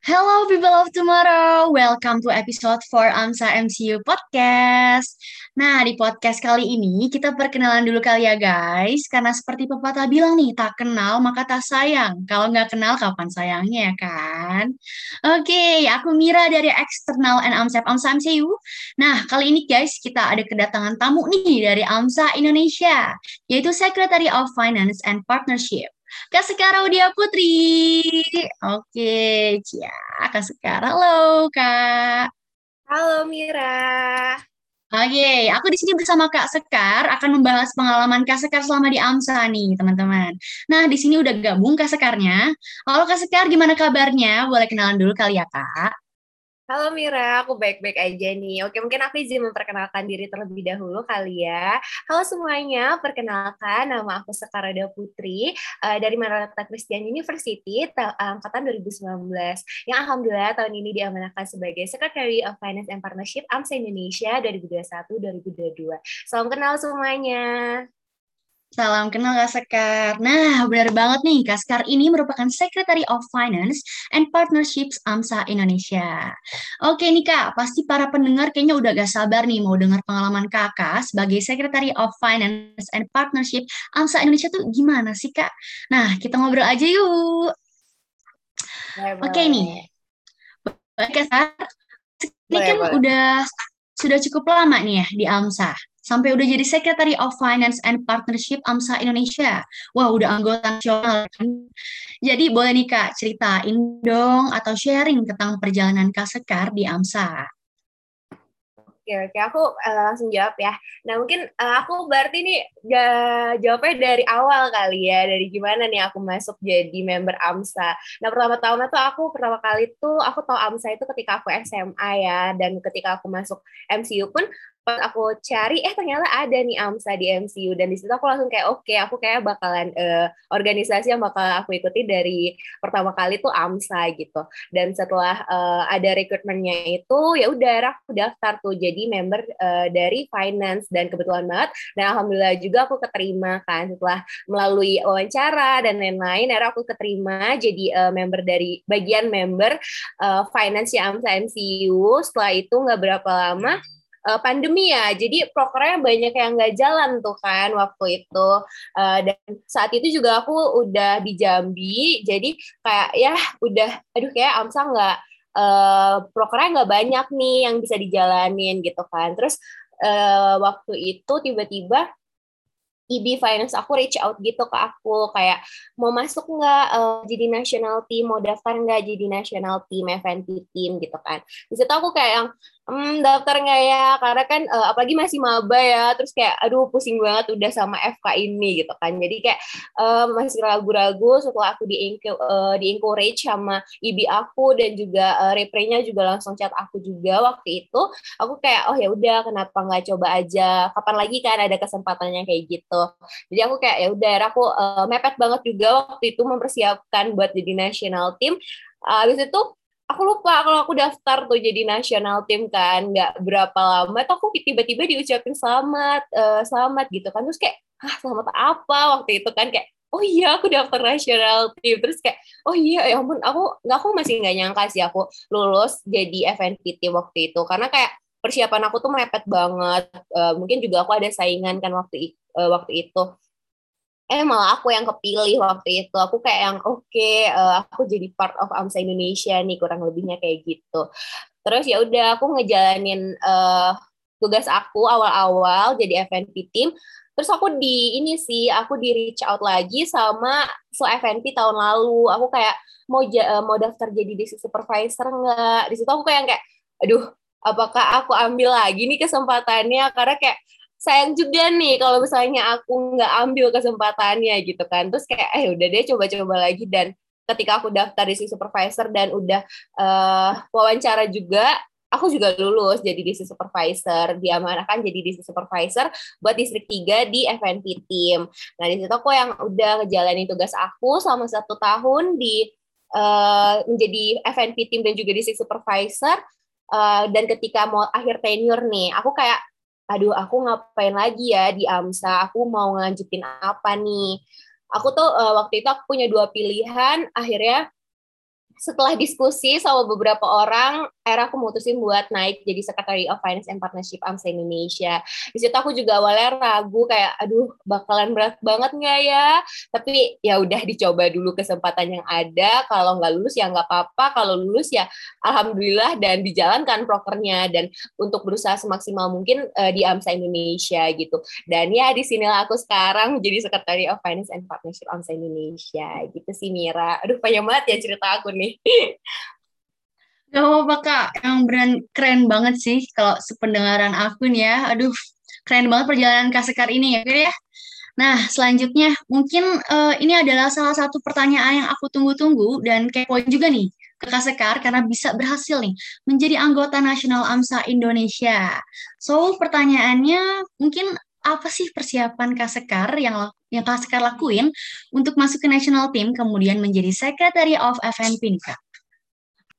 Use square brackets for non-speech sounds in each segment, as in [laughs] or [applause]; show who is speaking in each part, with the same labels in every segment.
Speaker 1: Hello people of tomorrow, welcome to episode 4 AMSA MCU Podcast. Nah, di podcast kali ini kita perkenalan dulu kali ya guys, karena seperti pepatah bilang nih, tak kenal maka tak sayang. Kalau nggak kenal kapan sayangnya ya kan? Oke, aku Mira dari External and AMSA AMSA MCU. Nah, kali ini guys kita ada kedatangan tamu nih dari AMSA Indonesia, yaitu Secretary of Finance and Partnership. Kak Sekar Audia Putri. Oke, Cia. Kak Sekar, halo Kak.
Speaker 2: Halo Mira.
Speaker 1: Oke, aku di sini bersama Kak Sekar akan membahas pengalaman Kak Sekar selama di AMSA nih, teman-teman. Nah, di sini udah gabung Kak Sekarnya. Halo Kak Sekar, gimana kabarnya? Boleh kenalan dulu kali ya, Kak?
Speaker 2: Halo Mira, aku baik-baik aja nih. Oke, mungkin aku izin memperkenalkan diri terlebih dahulu kali ya. Halo semuanya, perkenalkan nama aku Sekarada Putri uh, dari Maranatha Christian University angkatan 2019. Yang alhamdulillah tahun ini diamanahkan sebagai Secretary of Finance and Partnership AMSA Indonesia 2021-2022. Salam kenal semuanya.
Speaker 1: Salam kenal Kak Sekar. Nah, benar banget nih, Kak Sekar ini merupakan Secretary of Finance and Partnerships AMSA Indonesia. Oke nih Kak, pasti para pendengar kayaknya udah gak sabar nih mau dengar pengalaman Kakak sebagai Secretary of Finance and Partnership AMSA Indonesia tuh gimana sih Kak? Nah, kita ngobrol aja yuk. Oke nih. Kak Sekar, ini kan udah sudah cukup lama nih ya di AMSA sampai udah jadi Secretary of Finance and Partnership AMSA Indonesia. Wah, udah anggota nasional kan. Jadi boleh nih Kak ceritain dong atau sharing tentang perjalanan Kak Sekar di AMSA.
Speaker 2: Oke, oke, aku uh, langsung jawab ya. Nah, mungkin uh, aku berarti nih jawabnya dari awal kali ya, dari gimana nih aku masuk jadi member AMSA. Nah, pertama-tama tuh aku pertama kali tuh aku tahu AMSA itu ketika aku SMA ya, dan ketika aku masuk MCU pun pas aku cari eh ternyata ada nih AMSA di MCU dan di situ aku langsung kayak oke okay, aku kayak bakalan uh, organisasi yang bakal aku ikuti dari pertama kali tuh AMSA gitu. Dan setelah uh, ada rekrutmennya itu ya udah aku daftar tuh jadi member uh, dari finance dan kebetulan banget. Dan alhamdulillah juga aku keterima kan setelah melalui wawancara dan lain-lain akhirnya aku keterima jadi uh, member dari bagian member uh, finance ya AMSA MCU setelah itu nggak berapa lama uh, pandemi ya, jadi prokernya banyak yang nggak jalan tuh kan waktu itu. Uh, dan saat itu juga aku udah di Jambi, jadi kayak ya udah, aduh kayak Amsa nggak uh, prokernya nggak banyak nih yang bisa dijalanin gitu kan. Terus uh, waktu itu tiba-tiba IB Finance aku reach out gitu ke aku kayak mau masuk nggak uh, jadi national team mau daftar nggak jadi national team FNP team gitu kan di situ aku kayak yang hmm, daftar nggak ya? Karena kan uh, apalagi masih maba ya terus kayak aduh pusing banget udah sama FK ini gitu kan. Jadi kayak uh, masih ragu-ragu setelah aku di uh, di encourage sama ibi aku dan juga uh, reprenya juga langsung chat aku juga waktu itu. Aku kayak oh ya udah kenapa nggak coba aja? Kapan lagi kan ada kesempatannya kayak gitu. Jadi aku kayak ya udah aku uh, mepet banget juga waktu itu mempersiapkan buat jadi national team. Uh, habis itu aku lupa kalau aku daftar tuh jadi nasional tim kan nggak berapa lama tuh aku tiba-tiba diucapin selamat uh, selamat gitu kan. Terus kayak ah selamat apa? Waktu itu kan kayak oh iya aku daftar nasional tim. Terus kayak oh iya ya ampun aku nggak aku masih nggak nyangka sih aku lulus jadi FNPT waktu itu. Karena kayak persiapan aku tuh mepet banget uh, mungkin juga aku ada saingan kan waktu uh, waktu itu eh malah aku yang kepilih waktu itu. Aku kayak yang oke okay, uh, eh, aku jadi part of AMSA Indonesia nih kurang lebihnya kayak gitu. Terus ya udah aku ngejalanin uh, tugas aku awal-awal jadi FNP team terus aku di ini sih aku di reach out lagi sama so FNP tahun lalu. Aku kayak mau ja, uh, mau daftar jadi district supervisor nggak? Di situ aku kayak kayak aduh apakah aku ambil lagi nih kesempatannya? Karena kayak sayang juga nih kalau misalnya aku nggak ambil kesempatannya gitu kan. Terus kayak eh udah deh coba-coba lagi. Dan ketika aku daftar di si supervisor dan udah uh, wawancara juga aku juga lulus jadi DC supervisor diamanahkan jadi DC supervisor buat distrik 3 di FNP team. Nah di situ aku yang udah ngejalanin tugas aku selama satu tahun di uh, menjadi FNP team dan juga DC supervisor uh, dan ketika mau akhir tenure nih aku kayak aduh aku ngapain lagi ya di AMSA, aku mau ngelanjutin apa nih. Aku tuh uh, waktu itu aku punya dua pilihan, akhirnya setelah diskusi sama beberapa orang, era aku mutusin buat naik jadi Secretary of Finance and Partnership AMSA Indonesia. Di situ aku juga awalnya ragu kayak, aduh bakalan berat banget nggak ya? Tapi ya udah dicoba dulu kesempatan yang ada. Kalau nggak lulus ya nggak apa-apa. Kalau lulus ya alhamdulillah dan dijalankan prokernya dan untuk berusaha semaksimal mungkin uh, di AMSA Indonesia gitu. Dan ya di sinilah aku sekarang jadi Secretary of Finance and Partnership AMSA Indonesia gitu sih Mira. Aduh panjang banget ya cerita aku nih.
Speaker 1: Gak apa-apa kak, yang beran keren banget sih kalau sependengaran aku nih ya. Aduh, keren banget perjalanan Kak Sekar ini ya, ya. Nah, selanjutnya mungkin uh, ini adalah salah satu pertanyaan yang aku tunggu-tunggu dan kepoin juga nih ke Kak Sekar karena bisa berhasil nih menjadi anggota nasional AMSA Indonesia. So, pertanyaannya mungkin apa sih persiapan Kak Sekar yang yang Kak Sekar lakuin untuk masuk ke national team kemudian menjadi Secretary of FNP Kak?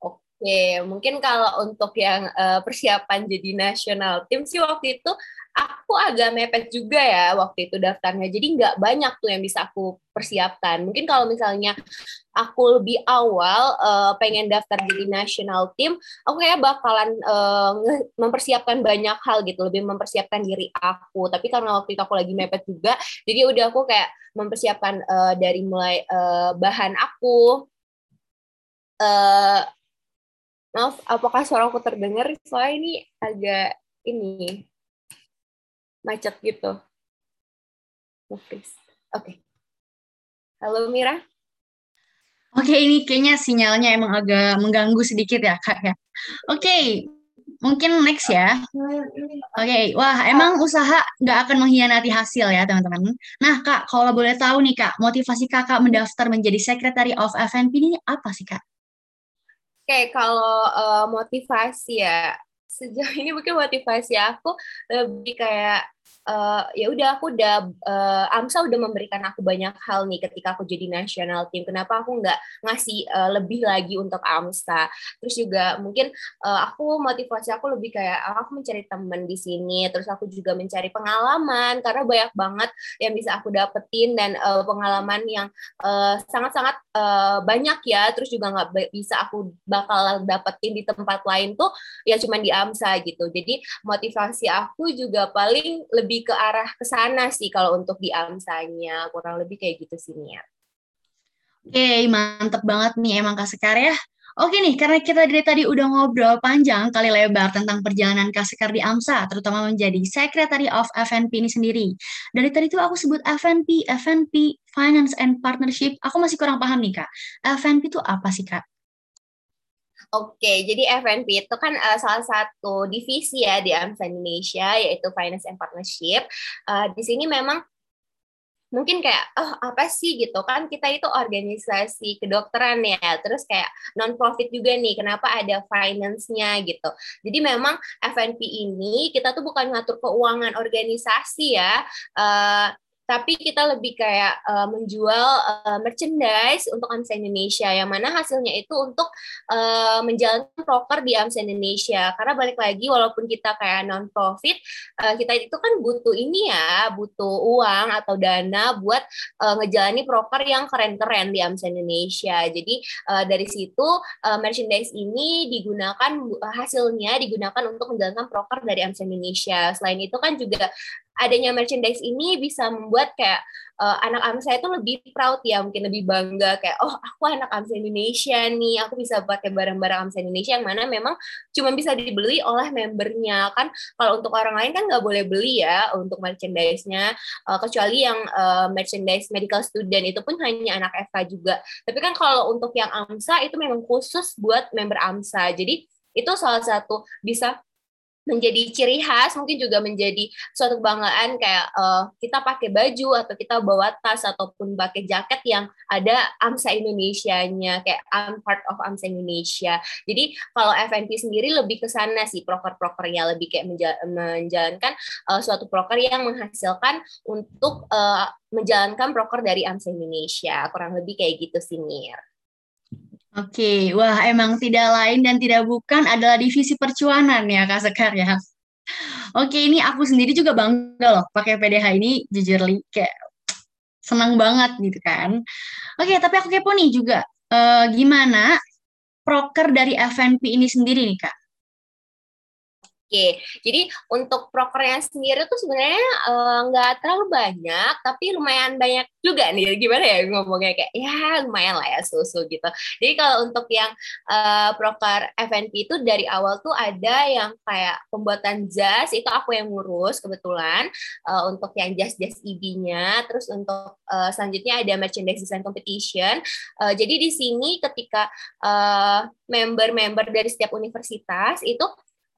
Speaker 2: Oke, mungkin kalau untuk yang uh, persiapan jadi nasional tim sih waktu itu aku agak mepet juga ya waktu itu daftarnya. Jadi nggak banyak tuh yang bisa aku persiapkan. Mungkin kalau misalnya aku lebih awal uh, pengen daftar jadi national team, aku kayak bakalan uh, mempersiapkan banyak hal gitu, lebih mempersiapkan diri aku. Tapi karena waktu itu aku lagi mepet juga, jadi udah aku kayak mempersiapkan uh, dari mulai uh, bahan aku. Uh, maaf, apakah suara aku terdengar? Soalnya ini agak ini macet gitu. Oke. Okay. Halo Mira.
Speaker 1: Oke, ini kayaknya sinyalnya emang agak mengganggu sedikit ya, Kak ya. Oke, mungkin next ya. Oke, wah emang usaha nggak akan mengkhianati hasil ya, teman-teman. Nah, Kak, kalau boleh tahu nih, Kak, motivasi Kakak mendaftar menjadi Secretary of FNP ini apa sih, Kak?
Speaker 2: Oke, kalau uh, motivasi ya, sejauh ini mungkin motivasi aku lebih kayak uh, ya udah aku udah uh, AMSA udah memberikan aku banyak hal nih ketika aku jadi nasional tim. Kenapa aku nggak ngasih uh, lebih lagi untuk AMSA? Terus juga mungkin uh, aku motivasi aku lebih kayak ah, aku mencari teman di sini. Terus aku juga mencari pengalaman karena banyak banget yang bisa aku dapetin dan uh, pengalaman yang sangat-sangat uh, uh, banyak ya. Terus juga nggak bisa aku bakal dapetin di tempat lain tuh ya cuma di AMSA gitu. Jadi motivasi aku juga paling lebih ke arah ke sana sih kalau untuk di AMSA-nya. Kurang lebih kayak gitu sih, Nia.
Speaker 1: Oke, mantep banget nih emang Kak Sekar ya. Oke nih, karena kita dari tadi udah ngobrol panjang kali lebar tentang perjalanan Kak Sekar di AMSA, terutama menjadi Secretary of FNP ini sendiri. Dari tadi tuh aku sebut FNP, FNP, Finance and Partnership, aku masih kurang paham nih Kak. FNP itu apa sih Kak?
Speaker 2: Oke, jadi FNP itu kan uh, salah satu divisi ya di AMSA Indonesia, yaitu Finance and Partnership. Uh, di sini memang mungkin kayak oh apa sih gitu kan kita itu organisasi kedokteran ya terus kayak non profit juga nih kenapa ada finance-nya gitu jadi memang FNP ini kita tuh bukan ngatur keuangan organisasi ya uh, tapi kita lebih kayak uh, menjual uh, merchandise untuk AMSA Indonesia yang mana hasilnya itu untuk uh, menjalankan proker di AMSA Indonesia. Karena balik lagi walaupun kita kayak non profit uh, kita itu kan butuh ini ya butuh uang atau dana buat uh, ngejalani proker yang keren-keren di AMSA Indonesia. Jadi uh, dari situ uh, merchandise ini digunakan hasilnya digunakan untuk menjalankan proker dari AMSA Indonesia. Selain itu kan juga adanya merchandise ini bisa membuat kayak uh, anak AMSA itu lebih proud ya, mungkin lebih bangga kayak oh aku anak AMSA Indonesia nih, aku bisa pakai barang-barang AMSA Indonesia yang mana memang cuma bisa dibeli oleh membernya kan. Kalau untuk orang lain kan nggak boleh beli ya untuk merchandise-nya, uh, kecuali yang uh, merchandise medical student itu pun hanya anak FK juga. Tapi kan kalau untuk yang AMSA itu memang khusus buat member AMSA. Jadi itu salah satu bisa menjadi ciri khas mungkin juga menjadi suatu kebanggaan kayak uh, kita pakai baju atau kita bawa tas ataupun pakai jaket yang ada AMSA Indonesia-nya kayak I'm part of AMSA Indonesia. Jadi kalau FNP sendiri lebih ke sana sih proker-prokernya lebih kayak menjalankan uh, suatu proker yang menghasilkan untuk uh, menjalankan proker dari AMSA Indonesia. Kurang lebih kayak gitu sih Mir.
Speaker 1: Oke, wah emang tidak lain dan tidak bukan adalah divisi percuanan ya Kak Sekar ya. Oke, ini aku sendiri juga bangga loh pakai PDH ini jujur li kayak senang banget gitu kan. Oke, tapi aku kepo nih juga uh, gimana proker dari FNP ini sendiri nih Kak?
Speaker 2: Oke, jadi untuk prokernya sendiri tuh sebenarnya eh, nggak uh, terlalu banyak, tapi lumayan banyak juga nih. Gimana ya ngomongnya kayak ya lumayan lah ya susu gitu. Jadi kalau untuk yang uh, proker FNP itu dari awal tuh ada yang kayak pembuatan jas itu aku yang ngurus kebetulan uh, untuk yang jas-jas IB-nya. Terus untuk uh, selanjutnya ada merchandise design competition. Uh, jadi di sini ketika member-member dari setiap universitas itu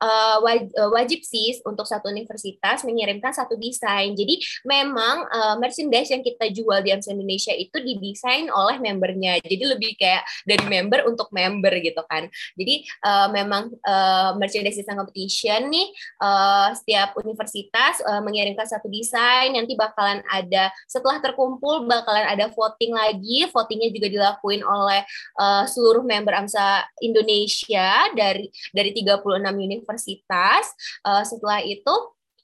Speaker 2: uh, wajib sih untuk satu universitas mengirimkan satu desain. Jadi memang uh, merchandise yang kita jual di Amsa Indonesia itu didesain oleh membernya. Jadi lebih kayak dari member untuk member gitu kan. Jadi uh, memang uh, merchandise design competition nih uh, setiap universitas uh, mengirimkan satu desain. Nanti bakalan ada setelah terkumpul bakalan ada voting lagi. Votingnya juga dilakuin oleh uh, seluruh member AMSA Indonesia dari dari 36 universitas universitas. Uh, setelah itu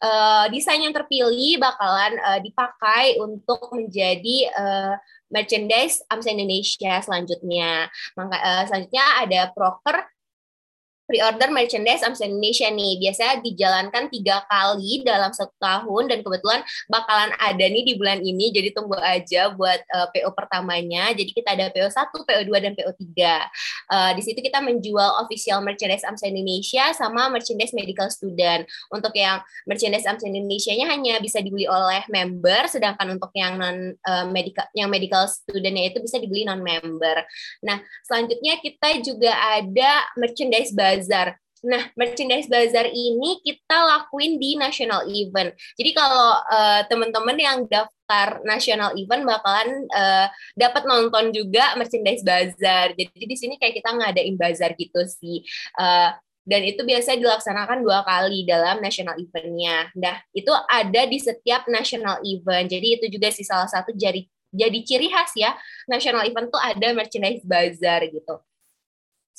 Speaker 2: uh, desain yang terpilih bakalan uh, dipakai untuk menjadi uh, merchandise AMSA Indonesia selanjutnya. Maka uh, selanjutnya ada proker pre-order merchandise Amsa Indonesia nih. Biasanya dijalankan tiga kali dalam satu tahun dan kebetulan bakalan ada nih di bulan ini. Jadi tunggu aja buat uh, eh, PO pertamanya. Jadi kita ada PO 1, PO 2, dan PO 3. Uh, di situ kita menjual official merchandise Amsa Indonesia sama merchandise medical student. Untuk yang merchandise Amsa Indonesia-nya hanya bisa dibeli oleh member, sedangkan untuk yang non uh, medical yang medical studentnya itu bisa dibeli non member. Nah, selanjutnya kita juga ada merchandise baju bazar. Nah, merchandise bazar ini kita lakuin di national event. Jadi kalau uh, teman-teman yang daftar national event bakalan uh, dapat nonton juga merchandise bazar. Jadi di sini kayak kita ngadain bazar gitu sih. Uh, dan itu biasanya dilaksanakan dua kali dalam national eventnya. Nah, itu ada di setiap national event. Jadi itu juga sih salah satu jadi jadi ciri khas ya national event tuh ada merchandise bazar gitu.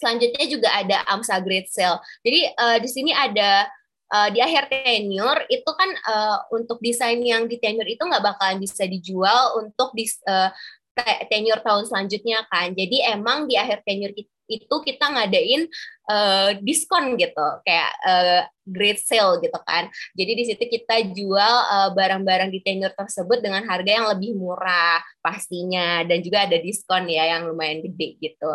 Speaker 2: Selanjutnya juga ada AMSA Great Sale. Jadi uh, di sini ada uh, di akhir tenure itu kan uh, untuk desain yang di tenure itu nggak bakalan bisa dijual untuk di uh, tenure tahun selanjutnya kan. Jadi emang di akhir tenure itu kita ngadain uh, diskon gitu, kayak uh, great sale gitu kan. Jadi di situ kita jual barang-barang uh, di tenure tersebut dengan harga yang lebih murah pastinya dan juga ada diskon ya yang lumayan gede gitu.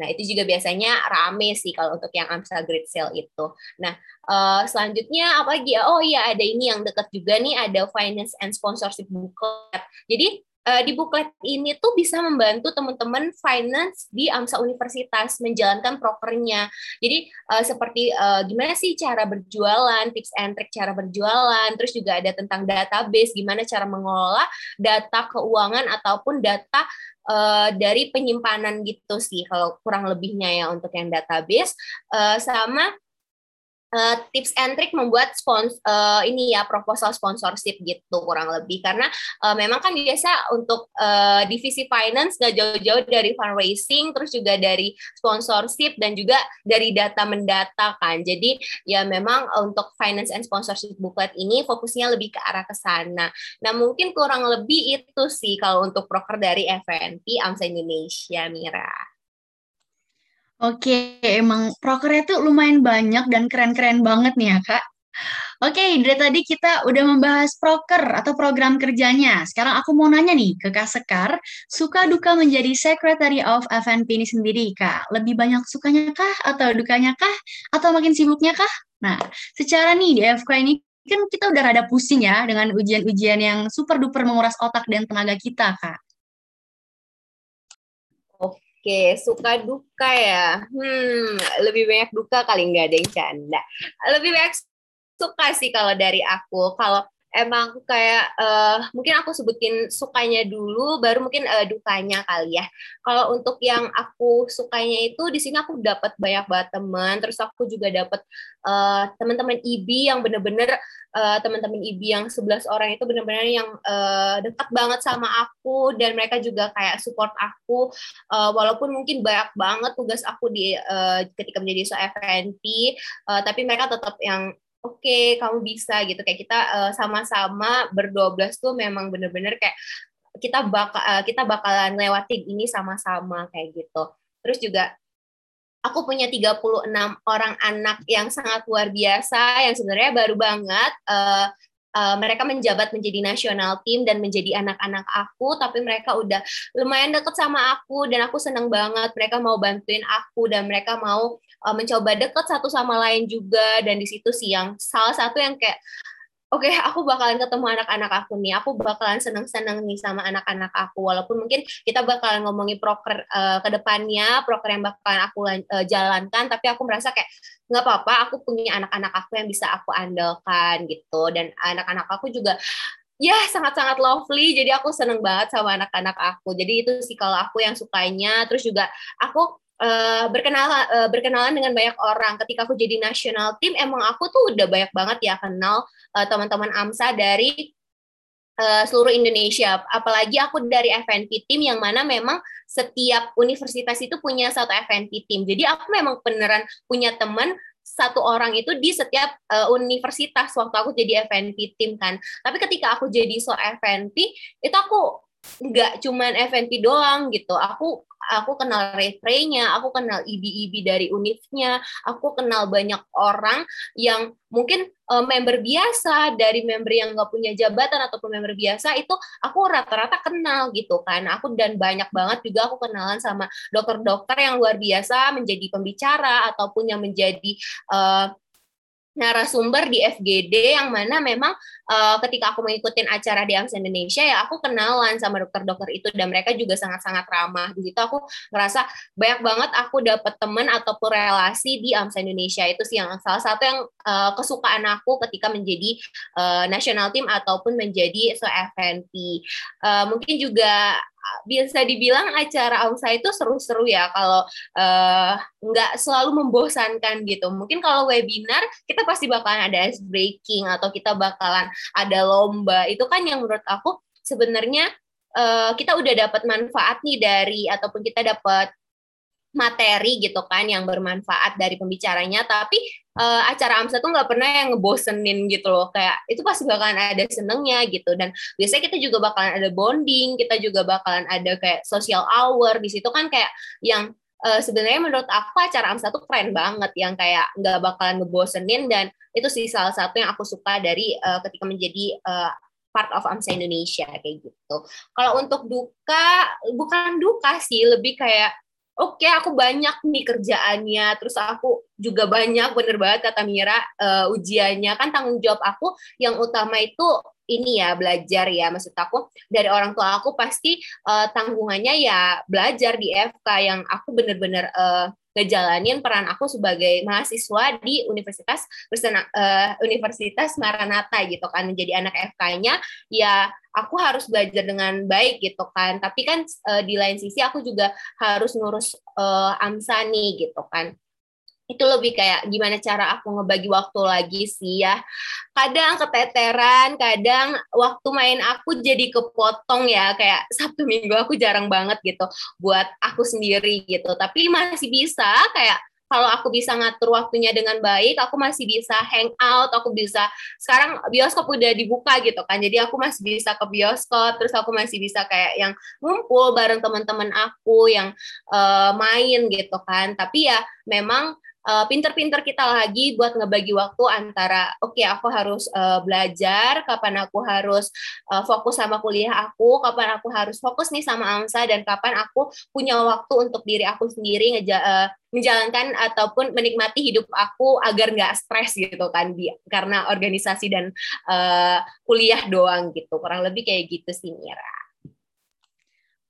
Speaker 2: Nah, itu juga biasanya rame sih kalau untuk yang Amstel Great Sale itu. Nah, uh, selanjutnya apa lagi? Oh iya ada ini yang dekat juga nih ada finance and sponsorship booklet. Jadi uh, di buklet ini tuh bisa membantu teman-teman finance di AMSA Universitas menjalankan prokernya. Jadi uh, seperti uh, gimana sih cara berjualan, tips and trick cara berjualan, terus juga ada tentang database, gimana cara mengelola data keuangan ataupun data uh, dari penyimpanan gitu sih kalau kurang lebihnya ya untuk yang database uh, sama uh, tips and trick membuat spons uh, ini ya proposal sponsorship gitu kurang lebih. Karena uh, memang kan biasa untuk uh, divisi finance nggak jauh-jauh dari fundraising terus juga dari sponsorship dan juga dari data mendata kan. Jadi ya memang untuk finance and sponsorship booklet ini fokusnya lebih ke arah ke sana. Nah mungkin kurang lebih itu sih kalau untuk proker dari FNP AMSA Indonesia Mira
Speaker 1: Oke, emang prokernya tuh lumayan banyak dan keren-keren banget nih ya, Kak. Oke, dari tadi kita udah membahas proker atau program kerjanya. Sekarang aku mau nanya nih ke Kak Sekar, suka duka menjadi Secretary of FNP ini sendiri, Kak? Lebih banyak sukanya kah atau dukanya kah? Atau makin sibuknya kah? Nah, secara nih di FK ini kan kita udah rada pusing ya dengan ujian-ujian yang super duper menguras otak dan tenaga kita, Kak.
Speaker 2: Oke, suka duka ya. Hmm, lebih banyak duka kali nggak ada yang canda. Lebih banyak suka sih kalau dari aku. Kalau emang kayak uh, mungkin aku sebutin sukanya dulu baru mungkin uh, dukanya kali ya. Kalau untuk yang aku sukanya itu di sini aku dapat banyak banget teman, terus aku juga dapat uh, teman-teman IB yang bener-bener uh, teman-teman IB yang 11 orang itu bener-bener yang uh, dekat banget sama aku dan mereka juga kayak support aku uh, walaupun mungkin banyak banget tugas aku di uh, ketika menjadi so FNP uh, tapi mereka tetap yang oke okay, kamu bisa gitu. Kayak kita uh, sama-sama berdua belas tuh memang bener-bener kayak kita bakal uh, kita bakalan lewatin ini sama-sama kayak gitu. Terus juga aku punya 36 orang anak yang sangat luar biasa yang sebenarnya baru banget uh, uh, mereka menjabat menjadi nasional tim dan menjadi anak-anak aku tapi mereka udah lumayan deket sama aku dan aku seneng banget. Mereka mau bantuin aku dan mereka mau uh, mencoba deket satu sama lain juga. Dan di situ sih yang salah satu yang kayak oke okay, aku bakalan ketemu anak-anak aku nih. Aku bakalan seneng-seneng nih sama anak-anak aku. Walaupun mungkin kita bakalan ngomongin proker uh, ke depannya proker yang bakalan aku uh, jalankan. Tapi aku merasa kayak nggak apa-apa aku punya anak-anak aku yang bisa aku andalkan gitu. Dan anak-anak aku juga ya sangat-sangat lovely. Jadi aku seneng banget sama anak-anak aku. Jadi itu sih kalau aku yang sukanya terus juga aku uh, berkenalan uh, berkenalan dengan banyak orang. Ketika aku jadi nasional tim, emang aku tuh udah banyak banget ya kenal uh, teman-teman AMSA dari uh, seluruh Indonesia. Apalagi aku dari FNP tim yang mana memang setiap universitas itu punya satu FNP tim. Jadi aku memang beneran punya teman satu orang itu di setiap uh, universitas waktu aku jadi FNP tim kan. Tapi ketika aku jadi so FNP itu aku nggak cuman FNP doang gitu. Aku aku kenal referee-nya, aku kenal IB-IB dari unitnya, aku kenal banyak orang yang mungkin uh, member biasa dari member yang nggak punya jabatan ataupun member biasa itu aku rata-rata kenal gitu kan. Aku dan banyak banget juga aku kenalan sama dokter-dokter yang luar biasa menjadi pembicara ataupun yang menjadi uh, narasumber di FGD yang mana memang uh, ketika aku mengikuti acara di AMS Indonesia ya aku kenalan sama dokter-dokter itu dan mereka juga sangat-sangat ramah. Di situ aku ngerasa banyak banget aku dapat teman ataupun relasi di AMS Indonesia itu sih yang salah satu yang uh, kesukaan aku ketika menjadi uh, national team ataupun menjadi so FNP. Uh, mungkin juga bisa dibilang acara AUSA itu seru-seru ya kalau uh, nggak selalu membosankan gitu. Mungkin kalau webinar kita pasti bakalan ada ice breaking atau kita bakalan ada lomba. Itu kan yang menurut aku sebenarnya uh, kita udah dapat manfaat nih dari ataupun kita dapat materi gitu kan yang bermanfaat dari pembicaranya tapi uh, acara AMSA tuh nggak pernah yang ngebosenin gitu loh. Kayak itu pasti bakalan ada senengnya gitu. Dan biasanya kita juga bakalan ada bonding kita juga bakalan ada kayak social hour. Di situ kan kayak yang uh, sebenarnya menurut aku acara AMSA tuh keren banget. Yang kayak nggak bakalan ngebosenin. Dan itu sih salah satu yang aku suka dari uh, ketika menjadi uh, part of AMSA Indonesia kayak gitu. Kalau untuk duka bukan duka sih, lebih kayak oke okay, aku banyak nih kerjaannya. Terus aku juga banyak bener banget kata Mira uh, ujiannya. Kan tanggung jawab aku yang utama itu ini ya belajar ya. Maksud aku dari orang tua aku pasti uh, tanggungannya ya belajar di FK yang aku bener-bener uh, ngejalanin peran aku sebagai mahasiswa di Universitas uh, Universitas Maranatha gitu kan. Menjadi anak FK-nya ya aku harus belajar dengan baik gitu kan. Tapi kan uh, di lain sisi aku juga harus ngurus uh, AMSA gitu kan itu lebih kayak gimana cara aku ngebagi waktu lagi sih ya kadang keteteran kadang waktu main aku jadi kepotong ya kayak [laughs] sabtu minggu aku jarang banget gitu buat aku sendiri gitu tapi masih bisa kayak kalau aku bisa ngatur waktunya dengan baik, aku masih bisa hang out, aku bisa sekarang bioskop udah dibuka gitu kan. Jadi aku masih bisa ke bioskop, terus aku masih bisa kayak yang ngumpul bareng teman-teman aku yang uh, main gitu kan. Tapi ya memang uh, pinter-pinter kita lagi buat ngebagi waktu antara oke okay, aku harus uh, belajar, kapan aku harus uh, fokus sama kuliah aku, kapan aku harus fokus nih sama AMSA dan kapan aku punya waktu untuk diri aku sendiri ngeja uh, menjalankan ataupun menikmati hidup aku agar nggak stres gitu kan di, karena organisasi dan uh, kuliah doang gitu kurang lebih kayak gitu sih Mira.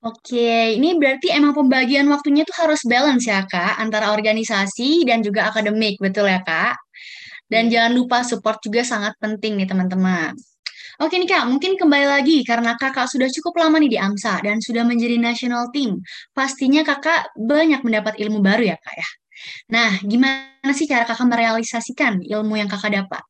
Speaker 1: Oke, ini berarti emang pembagian waktunya tuh harus balance ya, Kak, antara organisasi dan juga akademik, betul ya, Kak? Dan jangan lupa support juga sangat penting nih, teman-teman. Oke nih Kak, mungkin kembali lagi karena Kakak sudah cukup lama nih di AMSA dan sudah menjadi national team. Pastinya Kakak banyak mendapat ilmu baru ya, Kak ya. Nah, gimana sih cara Kakak merealisasikan ilmu yang Kakak dapat?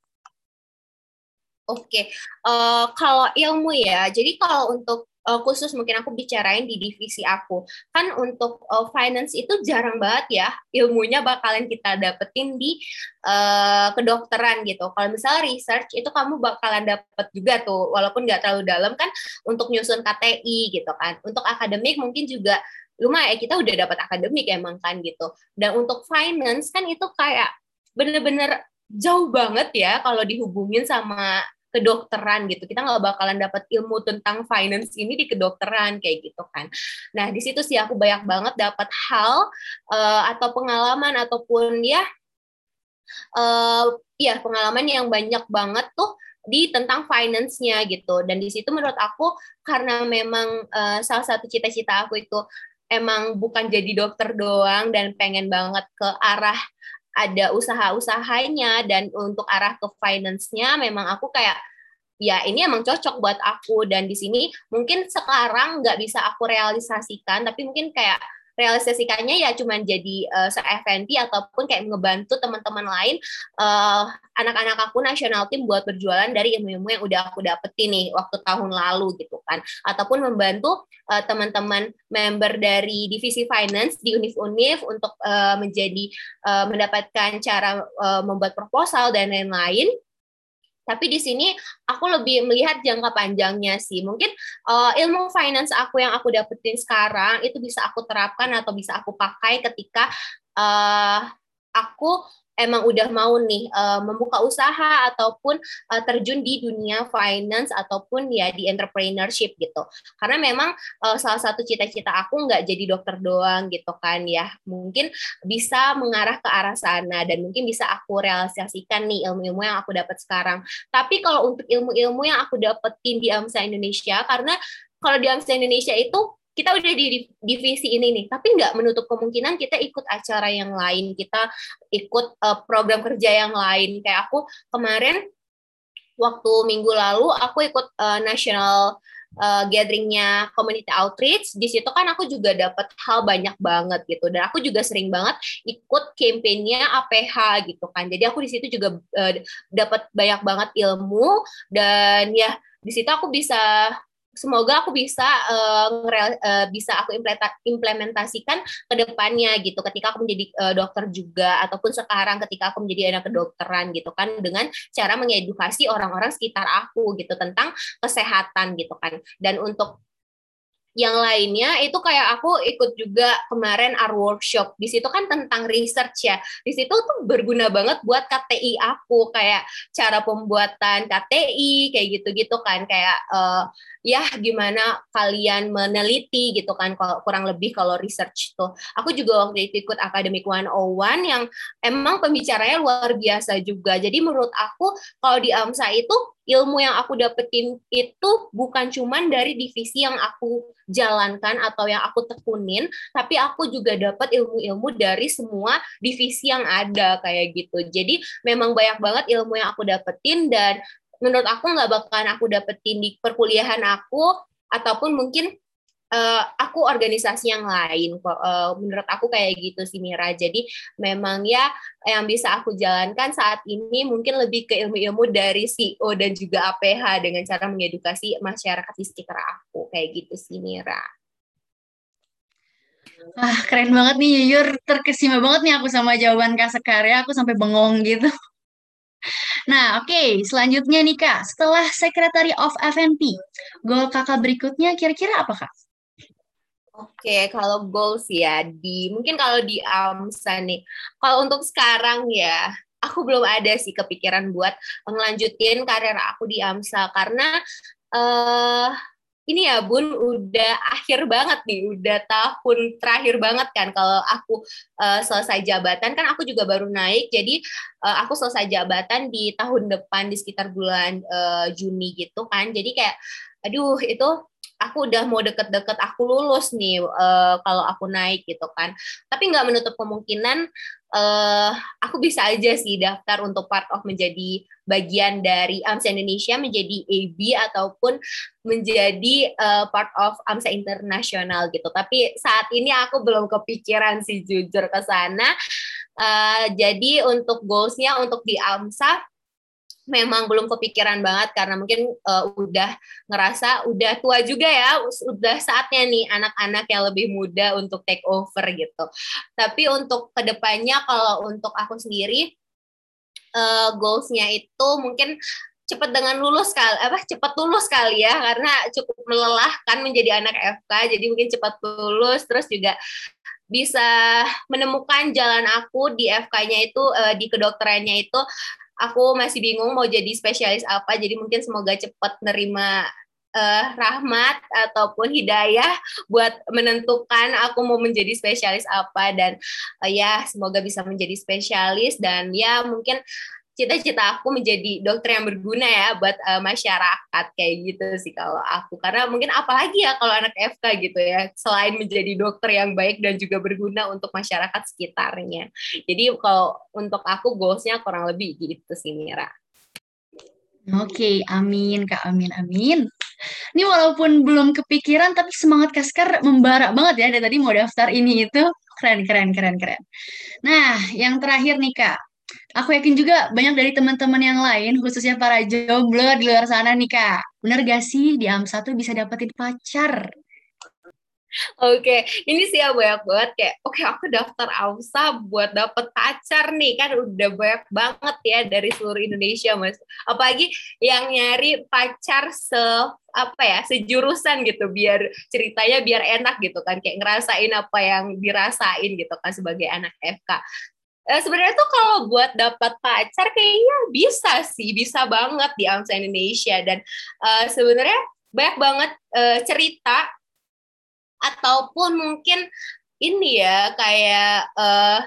Speaker 2: Oke, uh, kalau ilmu ya, jadi kalau untuk uh, khusus mungkin aku bicarain di divisi aku. Kan untuk uh, finance itu jarang banget ya ilmunya bakalan kita dapetin di uh, kedokteran gitu. Kalau misalnya research itu kamu bakalan dapet juga tuh, walaupun nggak terlalu dalam kan untuk nyusun KTI gitu kan. Untuk akademik mungkin juga lumayan kita udah dapat akademik emang kan gitu dan untuk finance kan itu kayak bener-bener jauh banget ya kalau dihubungin sama kedokteran gitu. Kita nggak bakalan dapat ilmu tentang finance ini di kedokteran kayak gitu kan. Nah di situ sih aku banyak banget dapat hal uh, atau pengalaman ataupun ya uh, ya pengalaman yang banyak banget tuh di tentang finance-nya gitu. Dan di situ menurut aku karena memang uh, salah satu cita-cita aku itu emang bukan jadi dokter doang dan pengen banget ke arah ada usaha-usahanya dan untuk arah ke finance-nya memang aku kayak ya ini emang cocok buat aku. Dan di sini mungkin sekarang nggak bisa aku realisasikan tapi mungkin kayak realisasikannya ya cuman jadi uh, se-FNP ataupun kayak ngebantu teman-teman lain uh, anak-anak aku nasional tim buat berjualan dari ilmu-ilmu yang udah aku dapetin nih waktu tahun lalu gitu kan. Ataupun membantu uh, teman-teman member dari divisi finance di univ-univ untuk uh, menjadi uh, mendapatkan cara uh, membuat proposal dan lain-lain tapi di sini aku lebih melihat jangka panjangnya sih. Mungkin uh, ilmu finance aku yang aku dapetin sekarang itu bisa aku terapkan atau bisa aku pakai ketika uh, aku emang udah mau nih uh, membuka usaha ataupun uh, terjun di dunia finance ataupun ya di entrepreneurship gitu. Karena memang uh, salah satu cita-cita aku nggak jadi dokter doang gitu kan ya. Mungkin bisa mengarah ke arah sana dan mungkin bisa aku realisasikan nih ilmu-ilmu yang aku dapat sekarang. Tapi kalau untuk ilmu-ilmu yang aku dapetin di AMSA Indonesia karena kalau di AMSA Indonesia itu kita udah di divisi ini nih, tapi nggak menutup kemungkinan kita ikut acara yang lain, kita ikut uh, program kerja yang lain. Kayak aku kemarin waktu minggu lalu aku ikut uh, national uh, gatheringnya community outreach. Di situ kan aku juga dapat hal banyak banget gitu. Dan aku juga sering banget ikut kampanyenya APH gitu kan. Jadi aku di situ juga uh, dapat banyak banget ilmu. Dan ya di situ aku bisa semoga aku bisa uh, uh, bisa aku implementasikan ke depannya gitu. Ketika aku menjadi uh, dokter juga ataupun sekarang ketika aku menjadi anak kedokteran gitu kan dengan cara mengedukasi orang-orang sekitar aku gitu tentang kesehatan gitu kan. Dan untuk yang lainnya itu kayak aku ikut juga kemarin art workshop. Di situ kan tentang research ya. Di situ tuh berguna banget buat KTI aku kayak cara pembuatan KTI kayak gitu-gitu kan. Kayak uh, ya gimana kalian meneliti gitu kan kalau kurang lebih kalau research tuh. Aku juga waktu itu ikut Academic 101 yang emang pembicaranya luar biasa juga. Jadi menurut aku kalau di AMSA itu ilmu yang aku dapetin itu bukan cuman dari divisi yang aku jalankan atau yang aku tekunin, tapi aku juga dapat ilmu-ilmu dari semua divisi yang ada kayak gitu. Jadi memang banyak banget ilmu yang aku dapetin dan menurut aku nggak bakalan aku dapetin di perkuliahan aku ataupun mungkin uh, aku organisasi yang lain uh, menurut aku kayak gitu sih Mira jadi memang ya yang bisa aku jalankan saat ini mungkin lebih ke ilmu-ilmu dari CEO dan juga APH dengan cara mengedukasi masyarakat di sekitar aku kayak gitu sih Mira
Speaker 1: Ah, keren banget nih Yuyur. Terkesima banget nih aku sama jawaban Kak Sekar ya. Aku sampai bengong gitu. Nah, oke, okay. selanjutnya nih Kak, setelah Secretary of FNP, goal Kakak berikutnya kira-kira apa Kak?
Speaker 2: Oke, okay, kalau goals ya di mungkin kalau di AMSA nih. Kalau untuk sekarang ya, aku belum ada sih kepikiran buat ngelanjutin karir aku di AMSA karena uh, ini ya Bun udah akhir banget nih, udah tahun terakhir banget kan kalau aku uh, selesai jabatan. Kan aku juga baru naik, jadi uh, aku selesai jabatan di tahun depan di sekitar bulan uh, Juni gitu kan, jadi kayak aduh itu aku udah mau deket-deket aku lulus nih uh, kalau aku naik gitu kan tapi nggak menutup kemungkinan uh, aku bisa aja sih daftar untuk part of menjadi bagian dari AMSA Indonesia menjadi AB ataupun menjadi uh, part of AMSA Internasional gitu. Tapi saat ini aku belum kepikiran sih jujur ke sana. Uh, jadi untuk goalsnya untuk di AMSA memang belum kepikiran banget karena mungkin uh, udah ngerasa udah tua juga ya, udah saatnya nih anak-anak yang lebih muda untuk take over gitu. Tapi untuk ke depannya kalau untuk aku sendiri uh, goalsnya itu mungkin cepat dengan lulus kali apa cepat lulus kali ya karena cukup melelahkan menjadi anak FK jadi mungkin cepat lulus terus juga bisa menemukan jalan aku di FK-nya itu uh, di kedokterannya itu aku masih bingung mau jadi spesialis apa jadi mungkin semoga cepat nerima uh, rahmat ataupun hidayah buat menentukan aku mau menjadi spesialis apa. Dan uh, ya semoga bisa menjadi spesialis dan ya mungkin cita-cita aku menjadi dokter yang berguna ya buat uh, masyarakat kayak gitu sih kalau aku karena mungkin apalagi ya kalau anak FK gitu ya selain menjadi dokter yang baik dan juga berguna untuk masyarakat sekitarnya jadi kalau untuk aku goalsnya kurang lebih gitu sih Mira.
Speaker 1: Oke, amin Kak, amin, amin. Ini walaupun belum kepikiran, tapi semangat Kaskar membara banget ya dari tadi mau daftar ini itu. Keren, keren, keren, keren. Nah, yang terakhir nih Kak, Aku yakin juga banyak dari teman-teman yang lain, khususnya para jomblo di luar sana nih Kak. Bener gak sih di AM1 bisa dapetin pacar?
Speaker 2: Oke, ini sih ya banyak banget kayak, oke okay, aku daftar AUSA buat dapet pacar nih, kan udah banyak banget ya dari seluruh Indonesia mas. Apalagi yang nyari pacar se apa ya sejurusan gitu biar ceritanya biar enak gitu kan kayak ngerasain apa yang dirasain gitu kan sebagai anak FK eh, sebenarnya tuh kalau buat dapat pacar kayaknya bisa sih, bisa banget di AMSA Indonesia dan uh, sebenarnya banyak banget uh, cerita ataupun mungkin ini ya kayak uh,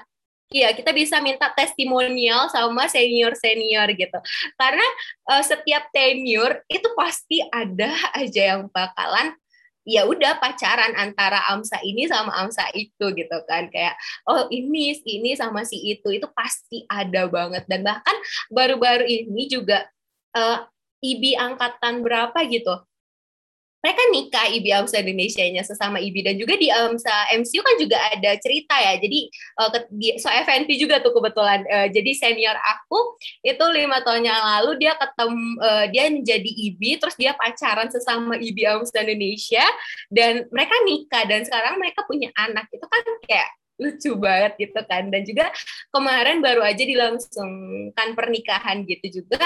Speaker 2: Iya, kita bisa minta testimonial sama senior-senior gitu. Karena uh, setiap tenure itu pasti ada aja yang bakalan ya udah pacaran antara Amsa ini sama Amsa itu gitu kan. Kayak oh ini ini sama si itu itu pasti ada banget. Dan bahkan baru-baru ini juga uh, IBI angkatan berapa gitu mereka nikah IBI AMSA Indonesia-nya sesama IBI dan juga di AMSA MCU kan juga ada cerita ya. Jadi uh, di, so FNP juga tuh kebetulan. Uh, jadi senior aku itu lima tahun yang lalu dia ketemu uh, dia menjadi IBI terus dia pacaran sesama IBI AMSA Indonesia dan mereka nikah dan sekarang mereka punya anak. Itu kan kayak lucu banget gitu kan. Dan juga kemarin baru aja dilangsungkan pernikahan gitu juga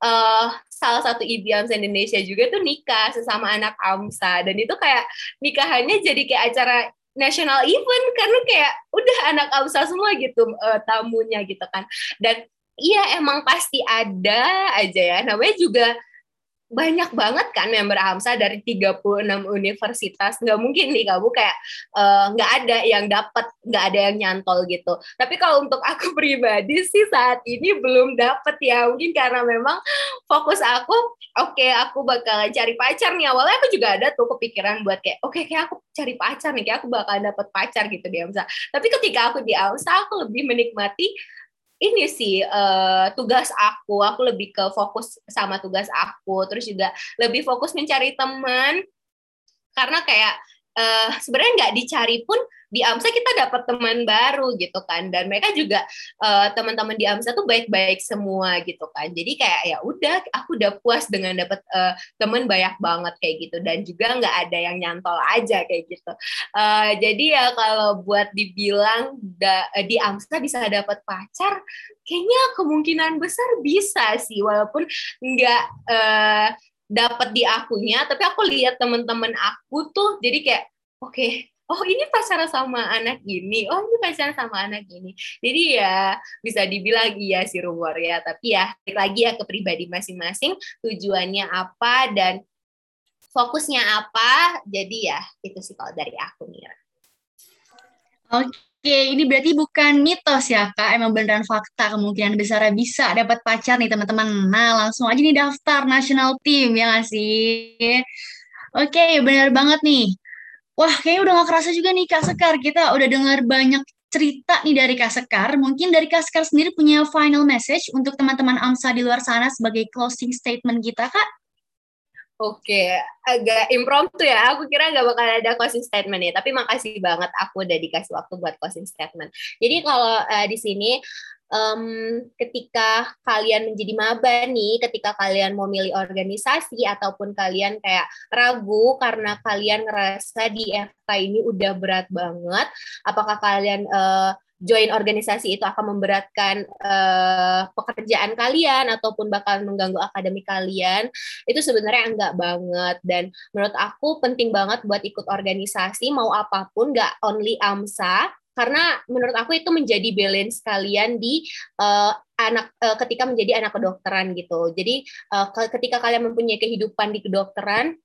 Speaker 2: uh, salah satu ibu AMSA Indonesia juga tuh nikah sesama anak AMSA. Dan itu kayak nikahannya jadi kayak acara national event karena kayak udah anak AMSA semua gitu uh, tamunya gitu kan. Dan iya emang pasti ada aja ya. Namanya juga banyak banget kan member AMSA dari 36 universitas. Nggak mungkin nih kamu kayak uh, nggak ada yang dapat nggak ada yang nyantol gitu. Tapi kalau untuk aku [laughs] pribadi sih saat ini belum dapat ya. Mungkin karena memang fokus aku oke okay, aku bakalan cari pacar nih. Awalnya aku juga ada tuh kepikiran buat kayak oke okay, kayak aku cari pacar nih kayak aku bakalan dapat pacar gitu di AMSA tapi ketika aku di AMSA aku lebih menikmati ini sih uh, tugas aku aku lebih ke fokus sama tugas aku terus juga lebih fokus mencari teman. Karena kayak uh, sebenarnya nggak dicari pun di AMSA kita dapat teman baru gitu kan. Dan mereka juga uh, teman-teman di AMSA tuh baik-baik semua gitu kan. Jadi kayak ya udah aku udah puas dengan dapat uh, teman banyak banget kayak gitu. Dan juga nggak ada yang nyantol aja kayak gitu. Uh, jadi ya kalau buat dibilang da, di AMSA bisa dapat pacar kayaknya kemungkinan besar bisa sih. Walaupun nggak uh, dapat di akunya tapi aku lihat teman-teman aku tuh jadi kayak oke oh ini pacaran sama anak ini, oh ini pacaran sama anak ini. Jadi ya bisa dibilang iya sih rumor ya, tapi ya lagi ya ke pribadi masing-masing tujuannya apa dan fokusnya apa. Jadi ya itu sih kalau dari aku Mira.
Speaker 1: Oke, ini berarti bukan mitos ya Kak, emang beneran fakta kemungkinan besar bisa dapat pacar nih teman-teman. Nah langsung aja nih daftar national team ya nggak sih? Oke, benar banget nih. Wah, kayaknya udah gak kerasa juga nih Kak Sekar. Kita udah dengar banyak cerita nih dari Kak Sekar. Mungkin dari Kak Sekar sendiri punya final message untuk teman-teman AMSA di luar sana sebagai closing statement kita, Kak?
Speaker 2: Oke, agak impromptu ya. Aku kira nggak bakal ada closing statement ya. Tapi makasih banget aku udah dikasih waktu buat closing statement. Jadi kalau uh, di sini um, ketika kalian menjadi maba nih, ketika kalian mau milih organisasi ataupun kalian kayak ragu karena kalian ngerasa di FK ini udah berat banget, apakah kalian uh, join organisasi itu akan memberatkan uh, pekerjaan kalian ataupun bakal mengganggu akademik kalian itu sebenarnya enggak banget. Dan menurut aku penting banget buat ikut organisasi mau apa pun enggak only AMSA karena menurut aku itu menjadi balance kalian di uh, anak uh, ketika menjadi anak kedokteran gitu. Jadi uh, ketika kalian mempunyai kehidupan di kedokteran,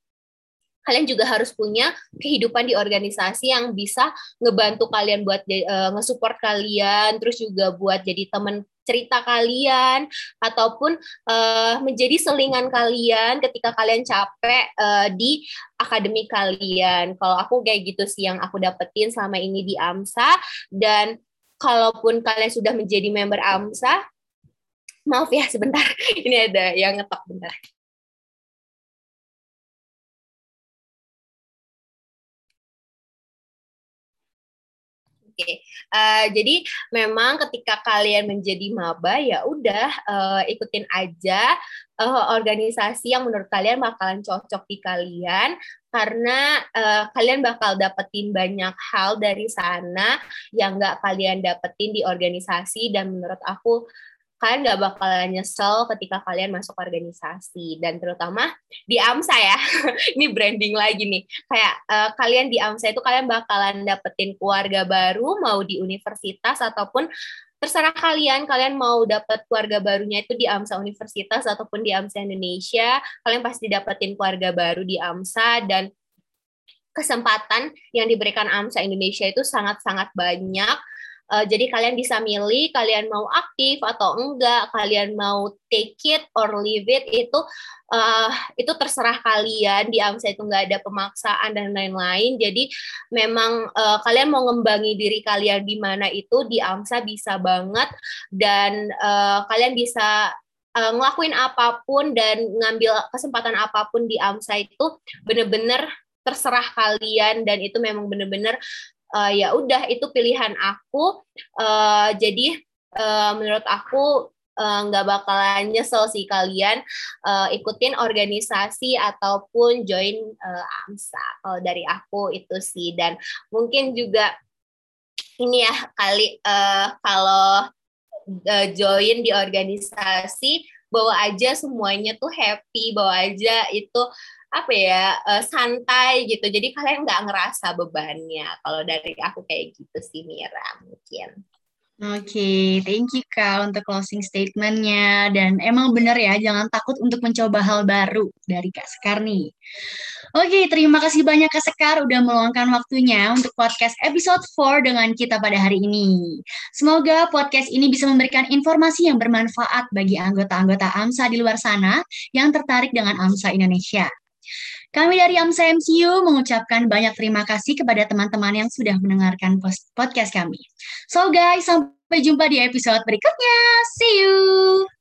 Speaker 2: kalian juga harus punya kehidupan di organisasi yang bisa ngebantu kalian buat uh, ngesupport kalian, terus juga buat jadi teman cerita kalian ataupun uh, menjadi selingan kalian ketika kalian capek uh, di akademik kalian. Kalau aku kayak gitu sih yang aku dapetin selama ini di AMSA dan kalaupun kalian sudah menjadi member AMSA, maaf ya sebentar, [laughs] ini ada yang ngetok bentar. Oke, uh, jadi memang ketika kalian menjadi maba ya udah uh, ikutin aja uh, organisasi yang menurut kalian bakalan cocok di kalian. Karena uh, kalian bakal dapetin banyak hal dari sana yang nggak kalian dapetin di organisasi. Dan menurut aku kalian nggak bakalan nyesel ketika kalian masuk organisasi. Dan terutama di AMSA ya. [laughs] Ini branding lagi nih. Kayak uh, kalian di AMSA itu kalian bakalan dapetin keluarga baru mau di universitas ataupun terserah kalian. Kalian mau dapat keluarga barunya itu di AMSA Universitas ataupun di AMSA Indonesia kalian pasti dapetin keluarga baru di AMSA dan kesempatan yang diberikan AMSA Indonesia itu sangat-sangat banyak Uh, jadi kalian bisa milih kalian mau aktif atau enggak, kalian mau take it or leave it itu uh, itu terserah kalian. Di AMSA itu enggak ada pemaksaan dan lain-lain. Jadi memang uh, kalian mau ngembangi diri kalian di mana itu di AMSA bisa banget dan uh, kalian bisa uh, ngelakuin apa pun dan ngambil kesempatan apa pun di AMSA itu bener-bener terserah kalian dan itu memang bener-bener uh, ya udah itu pilihan aku. Uh, jadi uh, menurut aku nggak uh, bakalan nyesel sih kalian uh, ikutin organisasi ataupun join uh, AMSA kalau dari aku itu sih. Dan mungkin juga ini ya kali uh, kalau uh, join di organisasi bawa aja semuanya tuh happy bawa aja itu apa ya uh, santai gitu jadi kalian nggak ngerasa bebannya kalau dari aku kayak gitu sih Mira mungkin
Speaker 1: Oke, okay, thank you Kak untuk closing statementnya. Dan emang bener ya, jangan takut untuk mencoba hal baru dari Kak Sekar nih. Oke, okay, terima kasih banyak Kak Sekar udah meluangkan waktunya untuk podcast episode 4 dengan kita pada hari ini. Semoga podcast ini bisa memberikan informasi yang bermanfaat bagi anggota-anggota AMSA di luar sana yang tertarik dengan AMSA Indonesia. Kami dari AMSA MCU mengucapkan banyak terima kasih kepada teman-teman yang sudah mendengarkan podcast kami. So guys, sampai jumpa di episode berikutnya. See you!